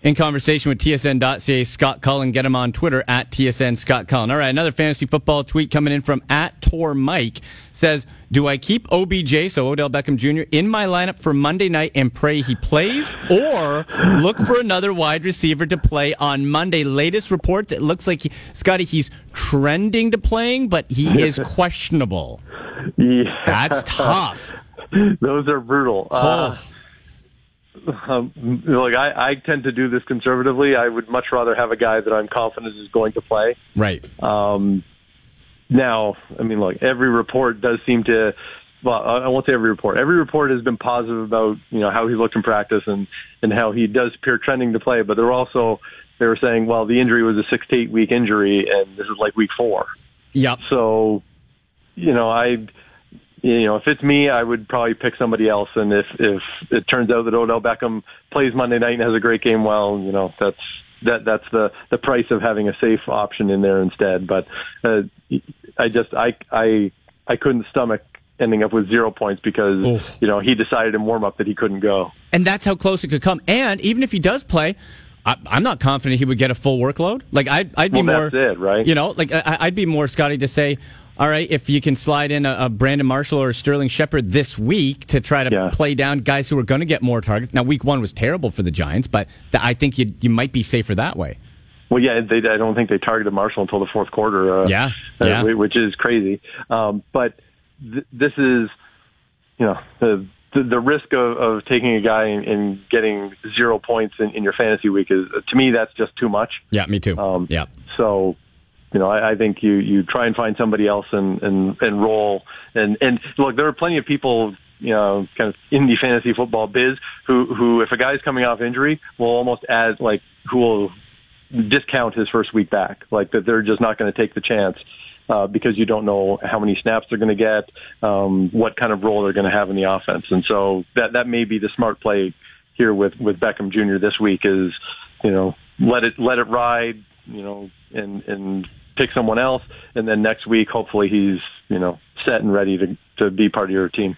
[SPEAKER 5] In conversation with TSN.ca, Scott Cullen. Get him on Twitter at TSN Scott Cullen. All right, another fantasy football tweet coming in from at Tor Mike says, Do I keep OBJ, so Odell Beckham Jr., in my lineup for Monday night and pray he plays, or look for another wide receiver to play on Monday? Latest reports, it looks like, he, Scotty, he's trending to playing, but he is questionable.
[SPEAKER 10] Yeah.
[SPEAKER 5] That's tough.
[SPEAKER 10] Those are brutal. Uh, um, look, I, I tend to do this conservatively. I would much rather have a guy that I'm confident is going to play.
[SPEAKER 5] Right.
[SPEAKER 10] Um, now, I mean, look, every report does seem to. Well, I I won't say every report. Every report has been positive about you know how he looked in practice and and how he does appear trending to play. But they're also they were saying, well, the injury was a six to eight week injury, and this is like week four.
[SPEAKER 5] Yeah.
[SPEAKER 10] So, you know, I, you know, if it's me, I would probably pick somebody else. And if if it turns out that Odell Beckham plays Monday night and has a great game, well, you know, that's that that's the the price of having a safe option in there instead. But uh, I just I I I couldn't stomach ending up with zero points because
[SPEAKER 5] Oof.
[SPEAKER 10] you know he decided in warm up that he couldn't go.
[SPEAKER 5] And that's how close it could come. And even if he does play, I, I'm not confident he would get a full workload. Like I'd, I'd be
[SPEAKER 10] Well,
[SPEAKER 5] more,
[SPEAKER 10] that's it, right?
[SPEAKER 5] You know, like I, I'd be more Scotty to say, all right, if you can slide in a, a Brandon Marshall or a Sterling Shepard this week to try to
[SPEAKER 10] Yeah.
[SPEAKER 5] play down guys who are going to get more targets. Now, week one was terrible for the Giants, but th- I think you you might be safer that way.
[SPEAKER 10] Well, yeah, they, I don't think they targeted Marshall until the fourth quarter. Uh,
[SPEAKER 5] Yeah,
[SPEAKER 10] uh,
[SPEAKER 5] yeah.
[SPEAKER 10] whi- which is crazy. Um, but th- this is, you know, the the, the risk of, of taking a guy and, and getting zero points in, in your fantasy week is, to me, that's just too much.
[SPEAKER 5] Yeah, me too.
[SPEAKER 10] Um,
[SPEAKER 5] yeah.
[SPEAKER 10] So, you know, I, I think you you try and find somebody else and and and roll. And and look, there are plenty of people, you know, kind of in the fantasy football biz who who if a guy's coming off injury, will almost add like who will discount his first week back, like that they're just not going to take the chance. Uh, because you don't know how many snaps they're going to get, um, what kind of role they're going to have in the offense, and so that that may be the smart play here with with Beckham Jr. this week is, you know, let it let it ride, you know, and and pick someone else, and then next week hopefully he's you know set and ready to to be part of your team.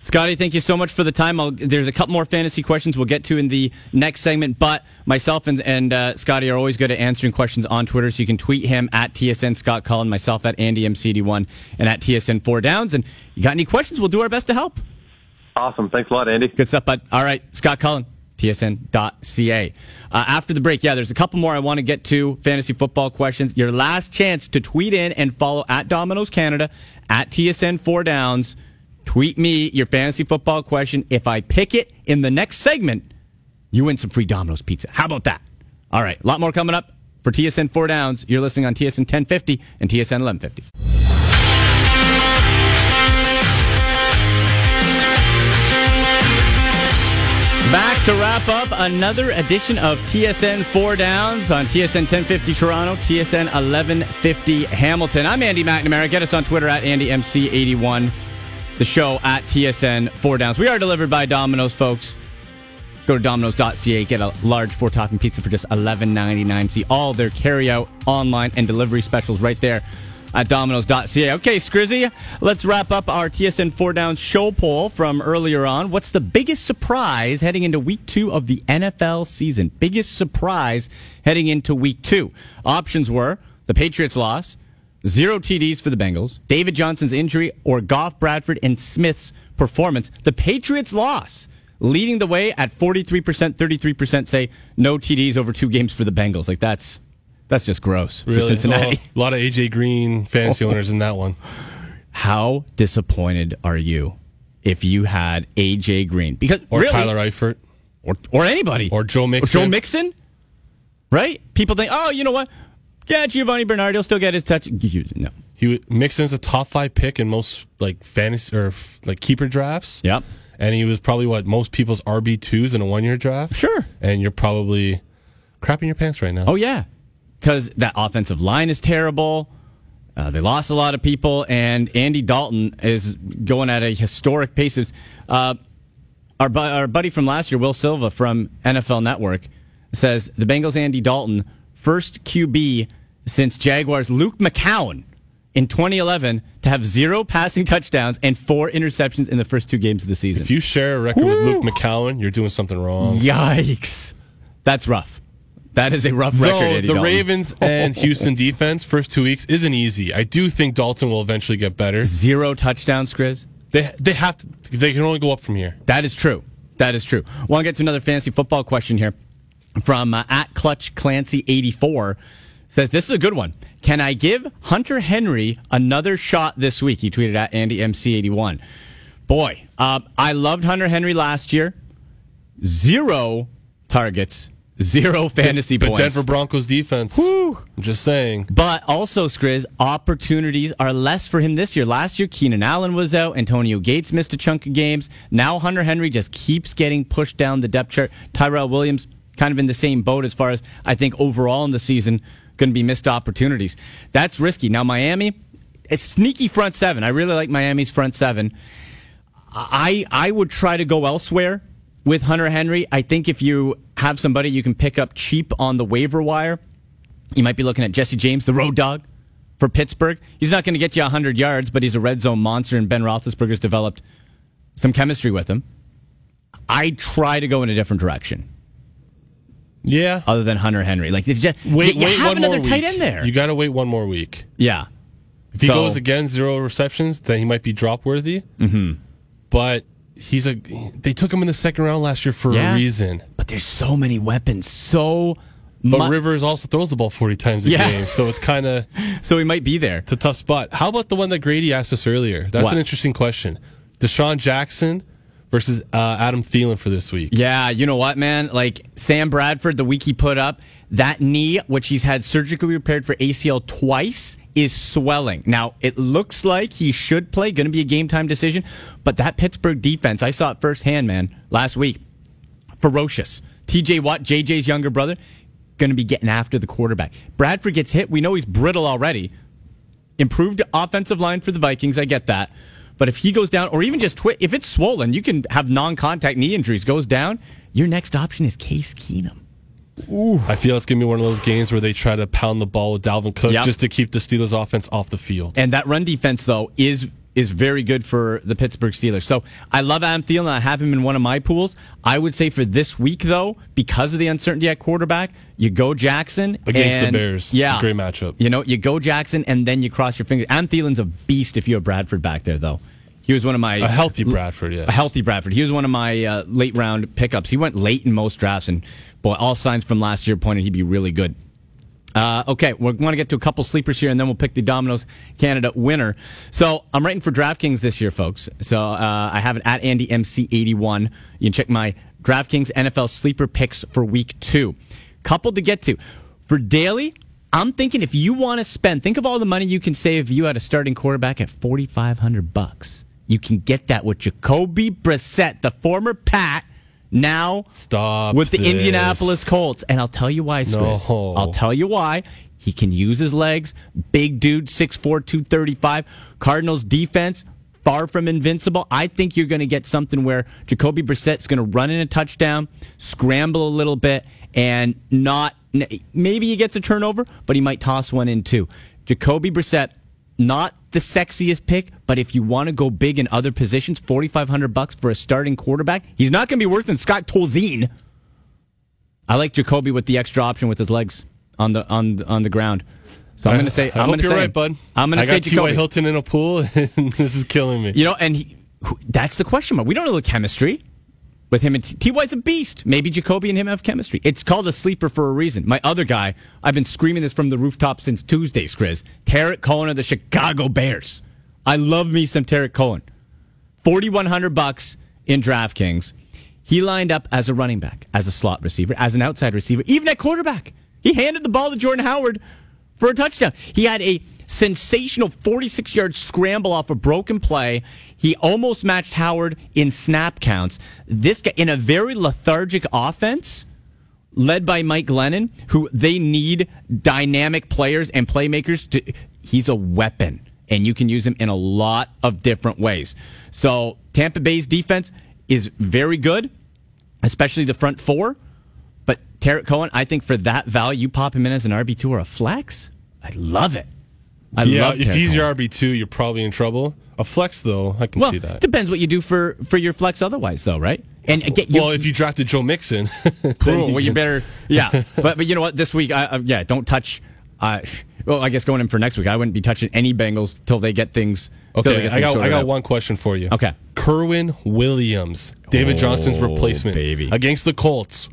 [SPEAKER 5] Scotty, thank you so much for the time. I'll, there's a couple more fantasy questions we'll get to in the next segment, but myself and, and uh, Scotty are always good at answering questions on Twitter, so you can tweet him at TSN Scott Cullen, myself at Andy MC81, and at TSN 4 Downs. And you got any questions, we'll do our best to help.
[SPEAKER 10] Awesome. Thanks a lot, Andy.
[SPEAKER 5] Good stuff, bud. All right, Scott Cullen, tsn.ca. Uh, after the break, yeah, there's a couple more I want to get to fantasy football questions. Your last chance to tweet in and follow at Domino's Canada, at TSN 4 Downs. Tweet me your fantasy football question. If I pick it in the next segment, you win some free Domino's pizza. How about that? All right, a lot more coming up for TSN 4 Downs. You're listening on TSN 1050 and TSN 1150. Back to wrap up another edition of TSN 4 Downs on TSN 1050 Toronto, TSN 1150 Hamilton. I'm Andy McNamara. Get us on Twitter at AndyMC81. The show at TSN 4 Downs. We are delivered by Domino's, folks. Go to domino's.ca, get a large four topping pizza for just $11.99. See all their carry out, online, and delivery specials right there at domino's.ca. Okay, Scrizzy, let's wrap up our TSN 4 Downs show poll from earlier on. What's the biggest surprise heading into week two of the NFL season? Biggest surprise heading into week two. Options were the Patriots loss, zero TDs for the Bengals, David Johnson's injury, or Goff, Bradford, and Smith's performance. The Patriots loss leading the way at 43%, 33% say no TDs over two games for the Bengals. Like that's that's just gross for
[SPEAKER 6] Really?
[SPEAKER 5] Cincinnati.
[SPEAKER 6] Oh, a lot of AJ Green fantasy
[SPEAKER 5] Oh.
[SPEAKER 6] owners in that one.
[SPEAKER 5] How disappointed are you if you had AJ Green? Because
[SPEAKER 6] Or
[SPEAKER 5] really,
[SPEAKER 6] Tyler Eifert.
[SPEAKER 5] or or anybody
[SPEAKER 6] Or Joe
[SPEAKER 5] Or
[SPEAKER 6] Mixon.
[SPEAKER 5] Joe Mixon, right? People think, oh, you know what? Yeah, Giovani Bernard, he'll still get his touch. No.
[SPEAKER 6] He Mixon's a top five pick in most like fantasy or like keeper drafts.
[SPEAKER 5] Yep.
[SPEAKER 6] And he was probably what most people's RB twos in a one year draft.
[SPEAKER 5] Sure.
[SPEAKER 6] And you're probably crapping your pants right now.
[SPEAKER 5] Oh yeah, because that offensive line is terrible. Uh, they lost a lot of people, and Andy Dalton is going at a historic pace. Uh, our, bu- our buddy from last year, Will Silva from NFL Network, says the Bengals' Andy Dalton, first QB since Jaguars' Luke McCown in 2011 to have zero passing touchdowns and four interceptions in the first two games of the season.
[SPEAKER 6] If you share a record with Luke McCown, you're doing something wrong.
[SPEAKER 5] Yikes. That's rough. That is a rough record,
[SPEAKER 6] Though
[SPEAKER 5] Andy
[SPEAKER 6] the
[SPEAKER 5] Dalton.
[SPEAKER 6] Ravens and Houston defense first two weeks isn't easy. I do think Dalton will eventually get better.
[SPEAKER 5] Zero touchdowns, Grizz.
[SPEAKER 6] They they have to. They can only go up from here.
[SPEAKER 5] That is true. That is true. Want to get to another fantasy football question here from uh, at Clutch Clancy eighty four says this is a good one. Can I give Hunter Henry another shot this week? He tweeted at Andy MC eighty one. Boy, uh, I loved Hunter Henry last year. Zero targets, zero fantasy
[SPEAKER 6] But
[SPEAKER 5] points.
[SPEAKER 6] Denver Broncos defense. I'm just saying.
[SPEAKER 5] But also, Skriz, opportunities are less for him this year. Last year, Keenan Allen was out. Antonio Gates missed a chunk of games. Now, Hunter Henry just keeps getting pushed down the depth chart. Tyrell Williams, kind of in the same boat as far as I think overall in the season, going to be missed opportunities. That's risky. Now, Miami, it's sneaky front seven. I really like Miami's front seven. I I would try to go elsewhere with Hunter Henry. I think if you have somebody you can pick up cheap on the waiver wire, you might be looking at Jesse James, the road dog for Pittsburgh. He's not going to get you 100 yards, but he's a red zone monster, and Ben Roethlisberger's developed some chemistry with him. I try to go in a different direction.
[SPEAKER 6] Yeah.
[SPEAKER 5] Other than Hunter Henry, like you,
[SPEAKER 6] Wait,
[SPEAKER 5] you
[SPEAKER 6] wait
[SPEAKER 5] have another tight end there.
[SPEAKER 6] You got to wait one more week.
[SPEAKER 5] yeah,
[SPEAKER 6] If he
[SPEAKER 5] So-
[SPEAKER 6] goes again zero receptions, then he might be drop worthy. Mm-hmm. But he's a. They took him in the second round last year for
[SPEAKER 5] Yeah.
[SPEAKER 6] a reason.
[SPEAKER 5] but there's so many weapons, so
[SPEAKER 6] But
[SPEAKER 5] mu-
[SPEAKER 6] Rivers also throws the ball forty times a
[SPEAKER 5] Yeah.
[SPEAKER 6] game, so it's kind of
[SPEAKER 5] so he might be there.
[SPEAKER 6] it's a tough spot. How about the one that Grady asked us earlier? That's
[SPEAKER 5] What?
[SPEAKER 6] an interesting question. DeSean Jackson versus uh, Adam Thielen for this week.
[SPEAKER 5] Yeah, you know what, man? Like Sam Bradford, the week he put up, that knee, which he's had surgically repaired for ACL twice, is swelling. Now, it looks like he should play, going to be a game time decision, but that Pittsburgh defense, I saw it firsthand, man, last week. Ferocious. TJ Watt, JJ's younger brother, going to be getting after the quarterback. Bradford gets hit. We know he's brittle already. Improved offensive line for the Vikings. I get that. But if he goes down, or even just twi- if it's swollen, you can have non-contact knee injuries. Goes down, your next option is Case Keenum.
[SPEAKER 6] I feel it's gonna be one of those games where they try to pound the ball with Dalvin Cook
[SPEAKER 5] Yep.
[SPEAKER 6] just to keep the Steelers offense off the field.
[SPEAKER 5] And that run defense, though, is is very good for the Pittsburgh Steelers. So I love Adam Thielen. I have him in one of my pools. I would say for this week, though, because of the uncertainty at quarterback, you go Jackson
[SPEAKER 6] Against the Bears.
[SPEAKER 5] Yeah,
[SPEAKER 6] It's a great matchup.
[SPEAKER 5] You know, you go Jackson and then you cross your fingers. Adam Thielen's a beast if you have Bradford back there, though. He was one of my
[SPEAKER 6] A healthy Bradford, yes.
[SPEAKER 5] a healthy Bradford. He was one of my uh, late round pickups. He went late in most drafts, and boy, all signs from last year pointed he'd be really good. Uh, okay, we want to get to a couple sleepers here, and then we'll pick the Domino's Canada winner. So I'm writing for DraftKings this year, folks. So uh, I have it at Andy MC81. You can check my DraftKings NFL sleeper picks for week two. Couple to get to for daily. I'm thinking if you want to spend, think of all the money you can save if you had a starting quarterback at 4,500 bucks. You can get that with Jacoby Brissett, the former Pat, now
[SPEAKER 6] Stop
[SPEAKER 5] with the
[SPEAKER 6] this.
[SPEAKER 5] Indianapolis Colts. And I'll tell you why, Swiss.
[SPEAKER 6] No.
[SPEAKER 5] I'll tell you why. He can use his legs. Big dude, 6'4, 235. Cardinals defense, far from invincible. I think you're going to get something where Jacoby Brissett's going to run in a touchdown, scramble a little bit, and not. Maybe he gets a turnover, but he might toss one in too. Jacoby Brissett, not the sexiest pick, but if you want to go big in other positions, 4500 bucks for a starting quarterback, he's not going to be worse than Scott Tolzien. I like Jacoby with the extra option with his legs on the on on the ground. So I'm going to say
[SPEAKER 6] I
[SPEAKER 5] I'm
[SPEAKER 6] hope
[SPEAKER 5] going to
[SPEAKER 6] you're
[SPEAKER 5] say
[SPEAKER 6] right, bud.
[SPEAKER 5] I'm going to say
[SPEAKER 6] got
[SPEAKER 5] Jacoby.
[SPEAKER 6] Hilton in a pool, and this is killing me.
[SPEAKER 5] You know, and he, that's the question mark. We don't know the chemistry with him and T. T. White's a beast. Maybe Jacoby and him have chemistry. It's called a sleeper for a reason. My other guy, I've been screaming this from the rooftop since Tuesday, Skriz. Tarik Cohen of the Chicago Bears. I love me some Tarik Cohen. 4100 bucks in DraftKings. He lined up as a running back, as a slot receiver, as an outside receiver, even at quarterback. He handed the ball to Jordan Howard for a touchdown. He had a sensational 46 yard scramble off a broken play. He almost matched Howard in snap counts. This guy, in a very lethargic offense, led by Mike Glennon, who they need dynamic players and playmakers to he's a weapon and you can use him in a lot of different ways. So Tampa Bay's defense is very good, especially the front four. But Tarik Cohen, I think for that value, you pop him in as an RB two or a flex. I love it. I
[SPEAKER 6] yeah,
[SPEAKER 5] love
[SPEAKER 6] if he's your RB two, you're probably in trouble. A flex though, I can
[SPEAKER 5] well,
[SPEAKER 6] see that.
[SPEAKER 5] It depends what you do for for your flex otherwise, though, right? And again, you,
[SPEAKER 6] well, if you drafted Joe Mixon,
[SPEAKER 5] Cool. Well, you better, yeah. but but you know what? This week, I, uh, yeah, don't touch. Uh, well, I guess going in for next week, I wouldn't be touching any Bengals till they get things.
[SPEAKER 6] Okay,
[SPEAKER 5] get
[SPEAKER 6] I
[SPEAKER 5] things
[SPEAKER 6] got I got
[SPEAKER 5] out.
[SPEAKER 6] one question for you.
[SPEAKER 5] Okay.
[SPEAKER 6] Kerwynn Williams, David
[SPEAKER 5] Oh,
[SPEAKER 6] Johnson's replacement,
[SPEAKER 5] baby.
[SPEAKER 6] against the Colts.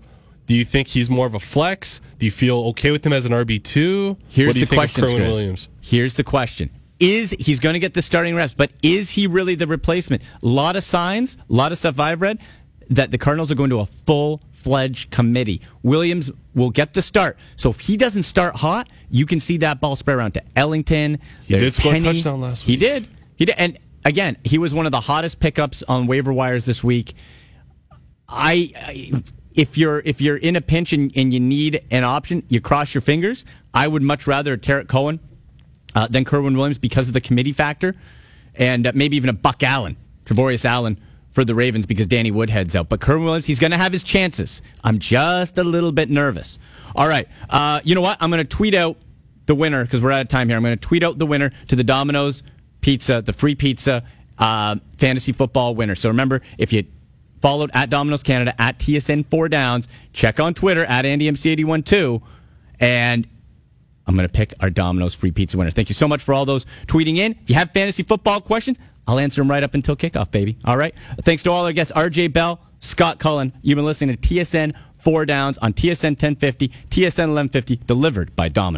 [SPEAKER 6] Do you think he's more of a flex? Do you feel okay with him as an RB two?
[SPEAKER 5] Here's
[SPEAKER 6] what do you
[SPEAKER 5] the question,
[SPEAKER 6] Williams?
[SPEAKER 5] Here's the question: Is he's going to get the starting reps? But is he really the replacement? A lot of signs, a lot of stuff I've read that the Cardinals are going to a full fledged committee. Williams will get the start. So if he doesn't start hot, you can see that ball spread around to Ellington.
[SPEAKER 6] He did score a touchdown last week.
[SPEAKER 5] He did. He did. And again, he was one of the hottest pickups on waiver wires this week. I, I if you're if you're in a pinch and, and you need an option, you cross your fingers. I would much rather Tarik Cohen uh, than Kerwynn Williams because of the committee factor, and uh, maybe even a Buck Allen, Javorius Allen for the Ravens because Danny Woodhead's out. But Kerwynn Williams, he's going to have his chances. I'm just a little bit nervous. All right, uh, you know what? I'm going to tweet out the winner because we're out of time here. I'm going to tweet out the winner to the Domino's Pizza, the free pizza uh, fantasy football winner. So remember, if you followed at Domino's Canada at TSN Four Downs, check on Twitter at AndyMC81 too, and I'm going to pick our Domino's free pizza winner. Thank you so much for all those tweeting in. If you have fantasy football questions, I'll answer them right up until kickoff, baby. All right. Thanks to all our guests, RJ Bell, Scott Cullen. You've been listening to TSN Four Downs on TSN 1050, TSN 1150, delivered by Domino's.